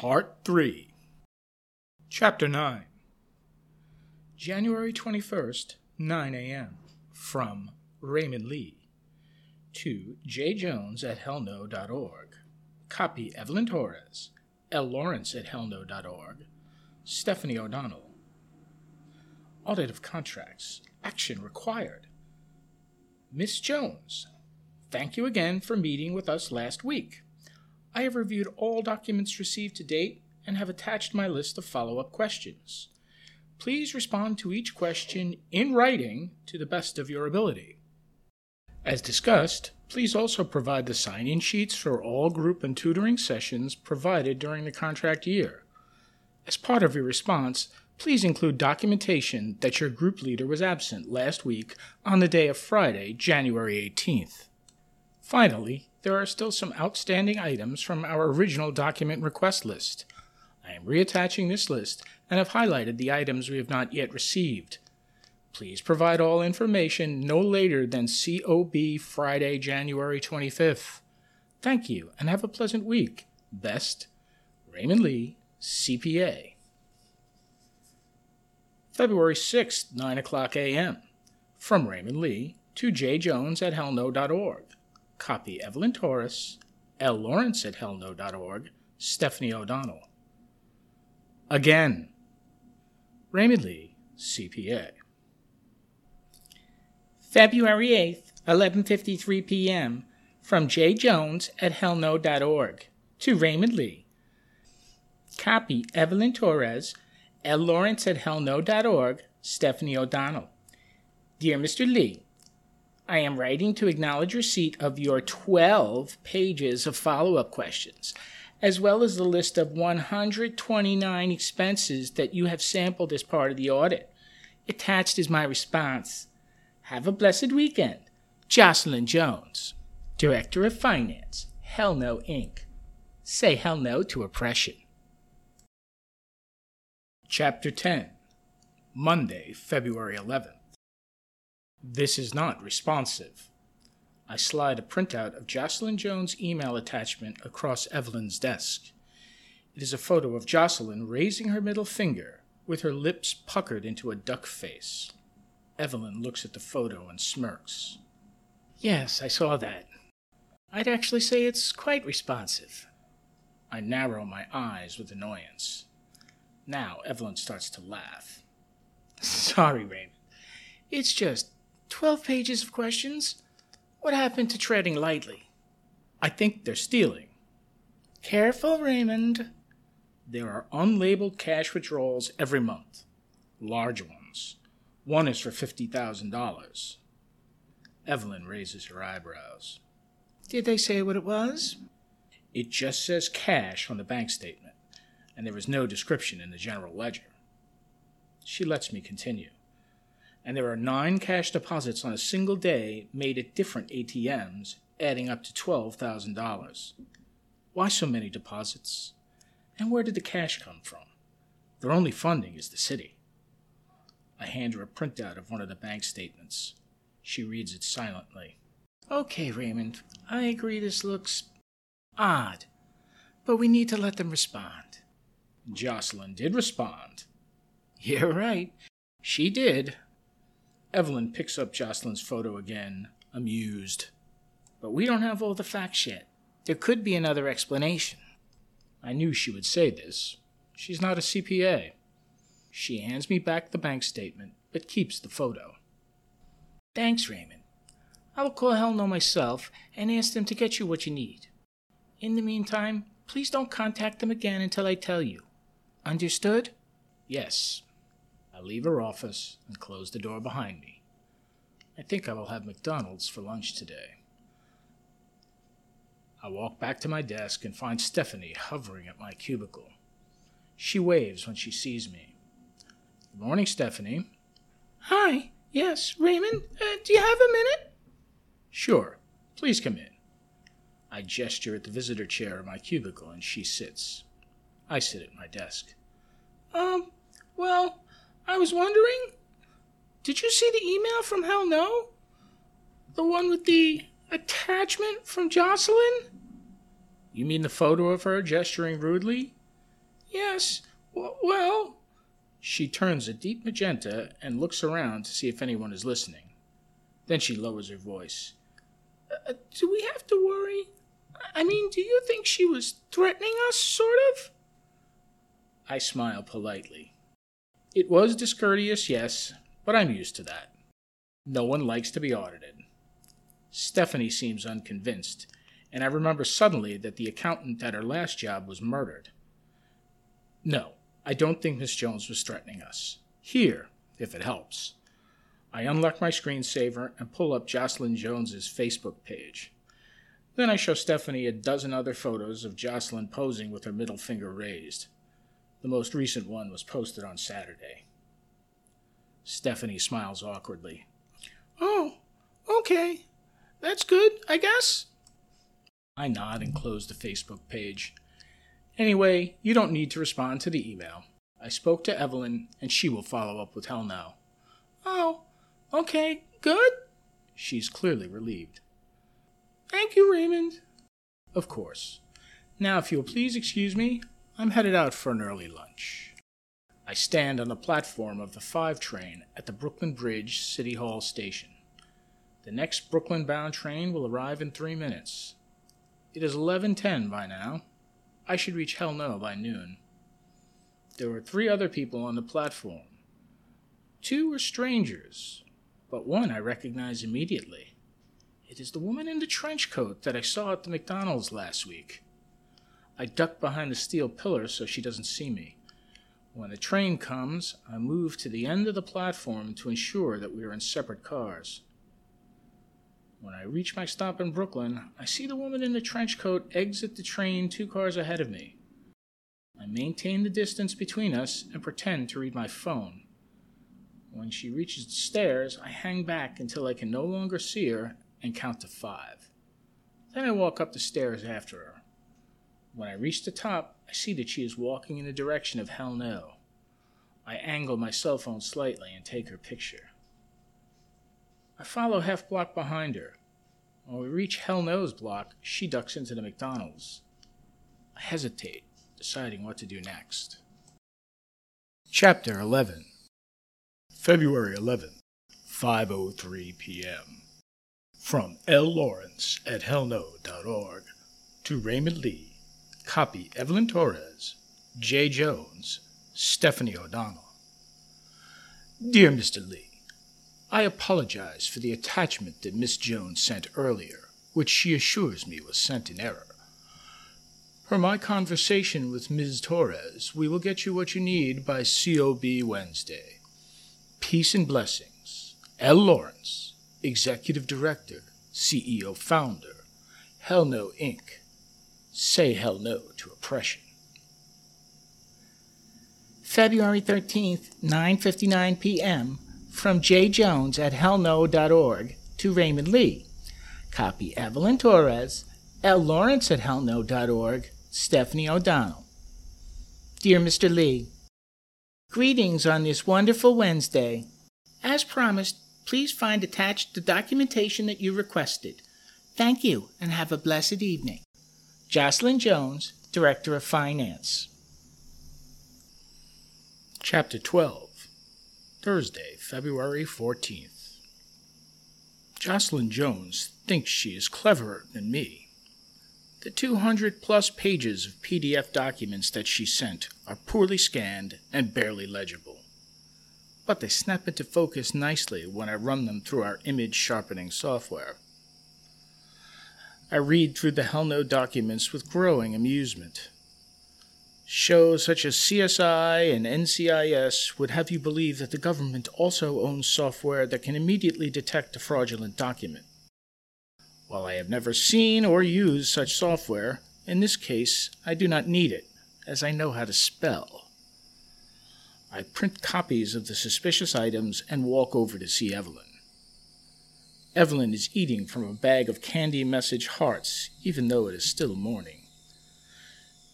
Part 3 Chapter 9 January 21st, 9 a.m. From Raymond Lee to J. Jones at hellno.org. Copy Evelyn Torres, L. Lawrence at hellno.org, Stephanie O'Donnell. Audit of contracts. Action required. Miss Jones, thank you again for meeting with us last week. I have reviewed all documents received to date and have attached my list of follow up questions. Please respond to each question in writing to the best of your ability. As discussed, please also provide the sign in sheets for all group and tutoring sessions provided during the contract year. As part of your response, please include documentation that your group leader was absent last week on the day of Friday, January 18th. Finally, there are still some outstanding items from our original document request list. I am reattaching this list and have highlighted the items we have not yet received. Please provide all information no later than COB Friday, January 25th. Thank you and have a pleasant week. Best, Raymond Lee, CPA. February 6th, 9 o'clock a.m. From Raymond Lee to J. Jones at hellno.org. Copy Evelyn Torres, L. Lawrence at hellno.org, Stephanie O'Donnell. Again, Raymond Lee, CPA. February 8th, 11:53 p.m. from J. Jones at hellno.org to Raymond Lee. Copy Evelyn Torres, L. Lawrence at hellno.org, Stephanie O'Donnell. Dear Mr. Lee, I am writing to acknowledge receipt of your 12 pages of follow up questions, as well as the list of 129 expenses that you have sampled as part of the audit. Attached is my response. Have a blessed weekend. Jocelyn Jones, Director of Finance, Hell No Inc. Say hell no to oppression. Chapter 10 Monday, February 11th. This is not responsive. I slide a printout of Jocelyn Jones' email attachment across Evelyn's desk. It is a photo of Jocelyn raising her middle finger, with her lips puckered into a duck face. Evelyn looks at the photo and smirks. Yes, I saw that. I'd actually say it's quite responsive. I narrow my eyes with annoyance. Now Evelyn starts to laugh. Sorry, Raymond. It's just 12 pages of questions. What happened to treading lightly? I think they're stealing. Careful, Raymond. There are unlabeled cash withdrawals every month, large ones. One is for $50,000. Evelyn raises her eyebrows. Did they say what it was? It just says cash on the bank statement, and there is no description in the general ledger. She lets me continue. And there are nine cash deposits on a single day made at different ATMs, adding up to $12,000. Why so many deposits? And where did the cash come from? Their only funding is the city. I hand her a printout of one of the bank statements. She reads it silently. Okay, Raymond, I agree this looks odd, but we need to let them respond. Jocelyn did respond. You're right. She did. Evelyn picks up Jocelyn's photo again, amused. But we don't have all the facts yet. There could be another explanation. I knew she would say this. She's not a CPA. She hands me back the bank statement, but keeps the photo. Thanks, Raymond. I will call Hell No myself and ask them to get you what you need. In the meantime, please don't contact them again until I tell you. Understood? Yes. I leave her office and close the door behind me. I think I will have McDonald's for lunch today. I walk back to my desk and find Stephanie hovering at my cubicle. She waves when she sees me. Good morning, Stephanie. Hi. Yes, Raymond. Uh, do you have a minute? Sure. Please come in. I gesture at the visitor chair of my cubicle and she sits. I sit at my desk. Um, well, I was wondering, did you see the email from Hell No? The one with the attachment from Jocelyn? You mean the photo of her gesturing rudely? Yes, well. She turns a deep magenta and looks around to see if anyone is listening. Then she lowers her voice. Uh, do we have to worry? I mean, do you think she was threatening us, sort of? I smile politely. It was discourteous, yes, but I'm used to that. No one likes to be audited. Stephanie seems unconvinced, and I remember suddenly that the accountant at her last job was murdered. No, I don't think Miss Jones was threatening us. Here, if it helps. I unlock my screensaver and pull up Jocelyn Jones's Facebook page. Then I show Stephanie a dozen other photos of Jocelyn posing with her middle finger raised. The most recent one was posted on Saturday. Stephanie smiles awkwardly. Oh, okay. That's good, I guess. I nod and close the Facebook page. Anyway, you don't need to respond to the email. I spoke to Evelyn, and she will follow up with Hell No. Oh, okay, good. She's clearly relieved. Thank you, Raymond. Of course. Now, if you'll please excuse me, I'm headed out for an early lunch. I stand on the platform of the 5 train at the Brooklyn Bridge City Hall station. The next Brooklyn bound train will arrive in three minutes. It is 11:10 by now. I should reach Hell No by noon. There were three other people on the platform. Two were strangers, but one I recognize immediately. It is the woman in the trench coat that I saw at the McDonald's last week. I duck behind the steel pillar so she doesn't see me. When the train comes, I move to the end of the platform to ensure that we are in separate cars. When I reach my stop in Brooklyn, I see the woman in the trench coat exit the train two cars ahead of me. I maintain the distance between us and pretend to read my phone. When she reaches the stairs, I hang back until I can no longer see her and count to five. Then I walk up the stairs after her. When I reach the top, I see that she is walking in the direction of Hell No. I angle my cell phone slightly and take her picture. I follow half block behind her. When we reach Hell No's block, she ducks into the McDonald's. I hesitate, deciding what to do next. Chapter 11 February 11th, 5.03 p.m. From L. Lawrence at hellno.org to Raymond Lee, copy Evelyn Torres, J. Jones, Stephanie O'Donnell. Dear Mr. Lee, I apologize for the attachment that Miss Jones sent earlier, which she assures me was sent in error. Per my conversation with Ms. Torres, we will get you what you need by COB Wednesday. Peace and blessings. L. Lawrence, Executive Director, CEO Founder, Hell No Inc. Say hell no to oppression. February 13th, 9:59 p.m from J. Jones at hellno.org to Raymond Lee. Copy Evelyn Torres, L. Lawrence at hellno.org, Stephanie O'Donnell. Dear Mr. Lee, Greetings on this wonderful Wednesday. As promised, please find attached the documentation that you requested. Thank you and have a blessed evening. Jocelyn Jones, Director of Finance. Chapter 12 Thursday, February 14th. Jocelyn Jones thinks she is cleverer than me. The 200 plus pages of PDF documents that she sent are poorly scanned and barely legible. But they snap into focus nicely when I run them through our image sharpening software. I read through the Hell No documents with growing amusement. Shows such as CSI and NCIS would have you believe that the government also owns software that can immediately detect a fraudulent document. While I have never seen or used such software, in this case I do not need it, as I know how to spell. I print copies of the suspicious items and walk over to see Evelyn. Evelyn is eating from a bag of candy message hearts, even though it is still morning.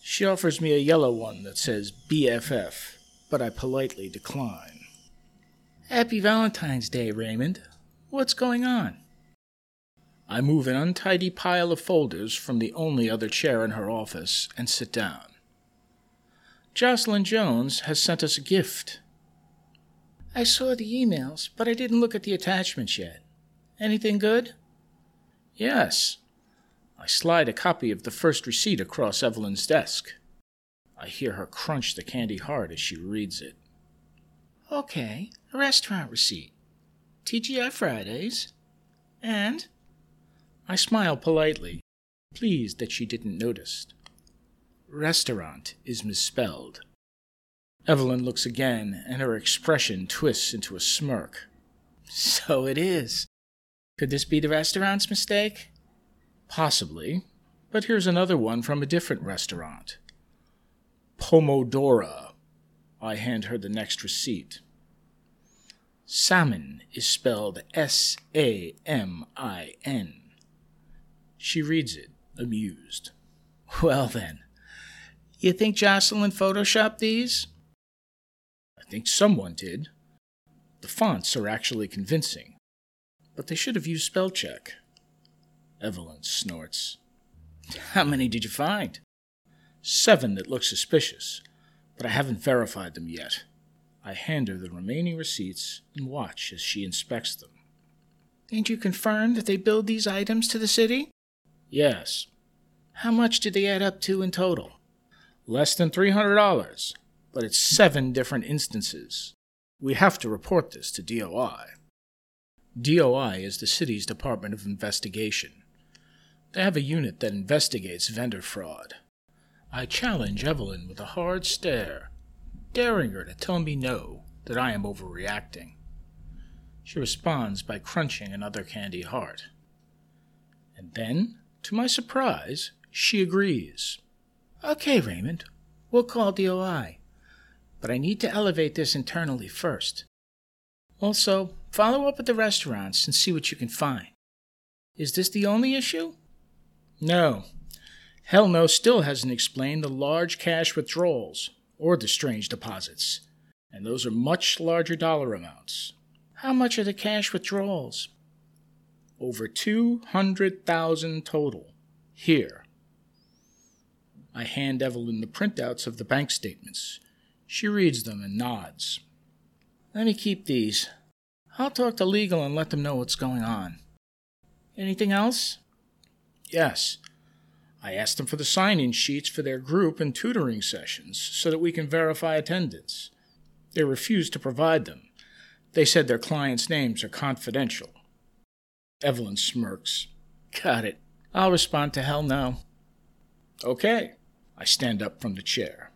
She offers me a yellow one that says BFF, but I politely decline. Happy Valentine's Day, Raymond. What's going on? I move an untidy pile of folders from the only other chair in her office and sit down. Jocelyn Jones has sent us a gift. I saw the emails, but I didn't look at the attachments yet. Anything good? Yes. I slide a copy of the first receipt across Evelyn's desk. I hear her crunch the candy hard as she reads it. Okay, a restaurant receipt. TGI Fridays. And? I smile politely, pleased that she didn't notice. Restaurant is misspelled. Evelyn looks again, and her expression twists into a smirk. So it is. Could this be the restaurant's mistake? Possibly, but here's another one from a different restaurant. Pomodora. I hand her the next receipt. Salmon is spelled S A M I N. She reads it, amused. Well then, you think Jocelyn photoshopped these? I think someone did. The fonts are actually convincing, but they should have used spell check. Evelyn snorts. How many did you find? Seven that look suspicious, but I haven't verified them yet. I hand her the remaining receipts and watch as she inspects them. Ain't you confirmed that they billed these items to the city? Yes. How much did they add up to in total? Less than $300, but it's seven different instances. We have to report this to DOI. DOI is the city's Department of Investigation. They have a unit that investigates vendor fraud. I challenge Evelyn with a hard stare, daring her to tell me no, that I am overreacting. She responds by crunching another candy heart. And then, to my surprise, she agrees. Okay, Raymond, we'll call DOI. But I need to elevate this internally first. Also, follow up at the restaurants and see what you can find. Is this the only issue? No, Hell no still hasn't explained the large cash withdrawals or the strange deposits, and those are much larger dollar amounts. How much are the cash withdrawals? Over 200,000 total. Here. I hand Evelyn the printouts of the bank statements. She reads them and nods. Let me keep these. I'll talk to legal and let them know what's going on. Anything else? Yes. I asked them for the sign in sheets for their group and tutoring sessions so that we can verify attendance. They refused to provide them. They said their clients' names are confidential. Evelyn smirks. Got it. I'll respond to hell no. Okay. I stand up from the chair.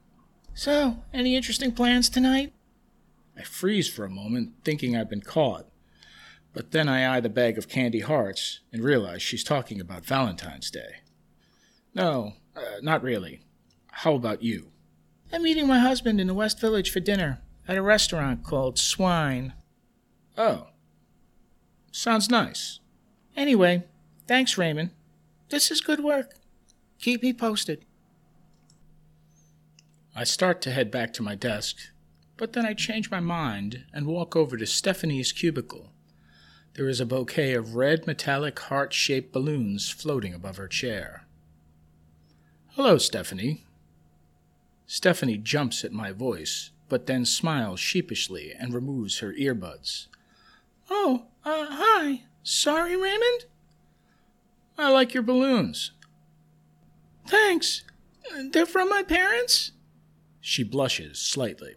So, any interesting plans tonight? I freeze for a moment, thinking I've been caught. But then I eye the bag of candy hearts and realize she's talking about Valentine's Day. No, uh, not really. How about you? I'm meeting my husband in the West Village for dinner at a restaurant called Swine. Oh. Sounds nice. Anyway, thanks, Raymond. This is good work. Keep me posted. I start to head back to my desk, but then I change my mind and walk over to Stephanie's cubicle. There is a bouquet of red metallic heart shaped balloons floating above her chair. Hello, Stephanie. Stephanie jumps at my voice, but then smiles sheepishly and removes her earbuds. Oh, uh, hi. Sorry, Raymond? I like your balloons. Thanks. They're from my parents? She blushes slightly.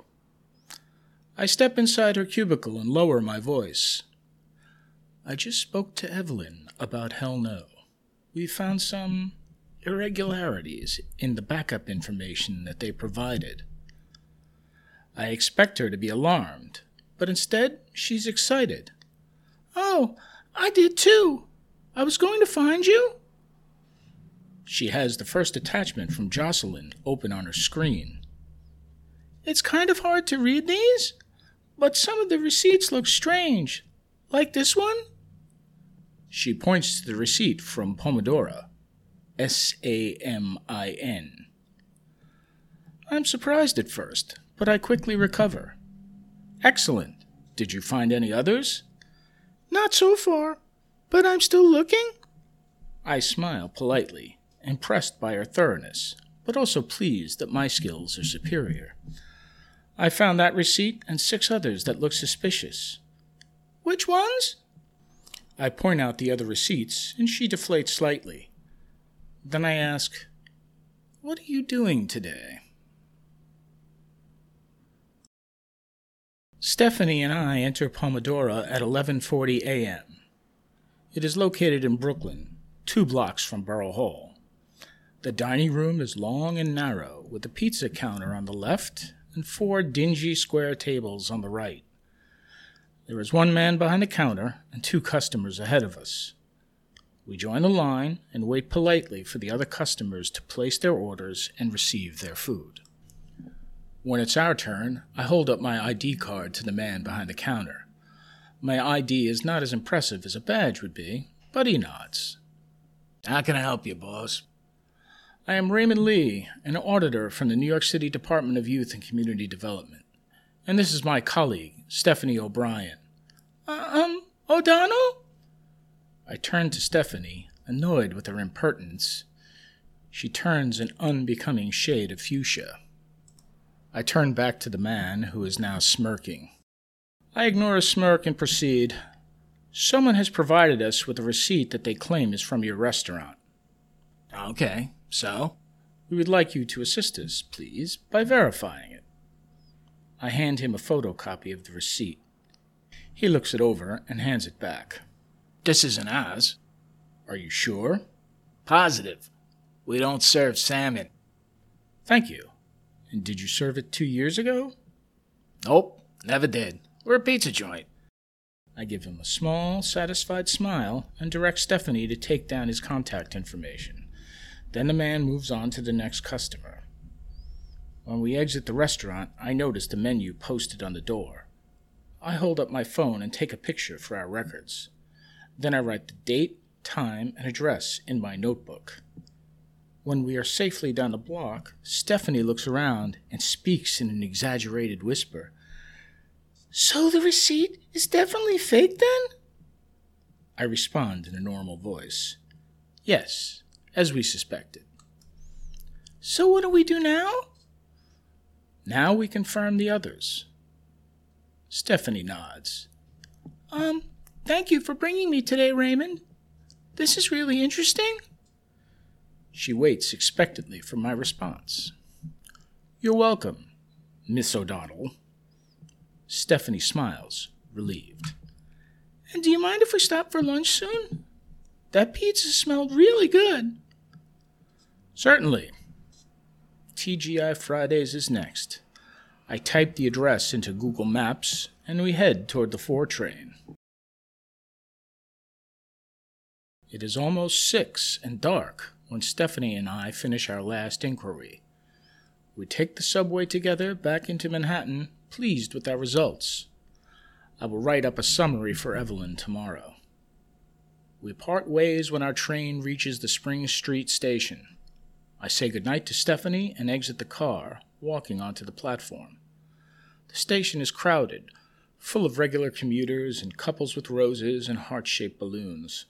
I step inside her cubicle and lower my voice. I just spoke to Evelyn about Hell No. We found some irregularities in the backup information that they provided. I expect her to be alarmed, but instead she's excited. Oh, I did too. I was going to find you. She has the first attachment from Jocelyn open on her screen. It's kind of hard to read these, but some of the receipts look strange. Like this one? She points to the receipt from Pomodora. S A M I N. I'm surprised at first, but I quickly recover. Excellent. Did you find any others? Not so far, but I'm still looking. I smile politely, impressed by her thoroughness, but also pleased that my skills are superior. I found that receipt and six others that look suspicious. Which ones? I point out the other receipts, and she deflates slightly. Then I ask, What are you doing today? Stephanie and I enter Pomodora at 11:40 a.m. It is located in Brooklyn, 2 blocks from Borough Hall. The dining room is long and narrow, with a pizza counter on the left and four dingy square tables on the right. There is one man behind the counter and two customers ahead of us. We join the line and wait politely for the other customers to place their orders and receive their food. When it's our turn, I hold up my ID card to the man behind the counter. My ID is not as impressive as a badge would be, but he nods. How can I help you, boss? I am Raymond Lee, an auditor from the New York City Department of Youth and Community Development. And this is my colleague, Stephanie O'Brien. Uh, um, O'Donnell? I turn to Stephanie, annoyed with her impertinence. She turns an unbecoming shade of fuchsia. I turn back to the man, who is now smirking. I ignore his smirk and proceed. Someone has provided us with a receipt that they claim is from your restaurant. Okay, so? We would like you to assist us, please, by verifying it. I hand him a photocopy of the receipt. He looks it over and hands it back. This isn't ours. Are you sure? Positive. We don't serve salmon. Thank you. And did you serve it two years ago? Nope, never did. We're a pizza joint. I give him a small, satisfied smile and direct Stephanie to take down his contact information. Then the man moves on to the next customer. When we exit the restaurant, I notice the menu posted on the door. I hold up my phone and take a picture for our records. Then I write the date, time, and address in my notebook. When we are safely down the block, Stephanie looks around and speaks in an exaggerated whisper. So the receipt is definitely fake then? I respond in a normal voice. Yes, as we suspected. So what do we do now? Now we confirm the others. Stephanie nods. Um, thank you for bringing me today, Raymond. This is really interesting. She waits expectantly for my response. You're welcome, Miss O'Donnell. Stephanie smiles, relieved. And do you mind if we stop for lunch soon? That pizza smelled really good. Certainly. TGI Fridays is next. I type the address into Google Maps and we head toward the 4 train. It is almost six and dark when Stephanie and I finish our last inquiry. We take the subway together back into Manhattan, pleased with our results. I will write up a summary for Evelyn tomorrow. We part ways when our train reaches the Spring Street station. I say goodnight to Stephanie and exit the car, walking onto the platform. The station is crowded, full of regular commuters and couples with roses and heart shaped balloons.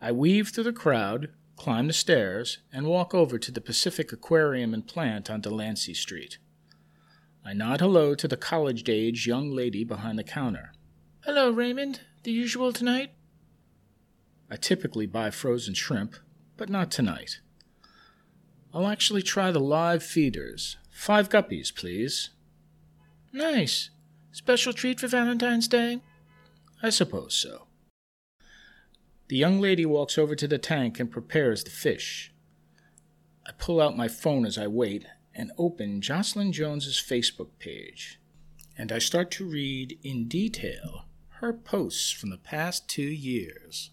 I weave through the crowd, climb the stairs, and walk over to the Pacific Aquarium and Plant on Delancey Street. I nod hello to the college age young lady behind the counter. Hello, Raymond. The usual tonight? I typically buy frozen shrimp, but not tonight. I'll actually try the live feeders. Five guppies, please. Nice. Special treat for Valentine's Day? I suppose so. The young lady walks over to the tank and prepares the fish. I pull out my phone as I wait and open Jocelyn Jones's Facebook page, and I start to read in detail her posts from the past two years.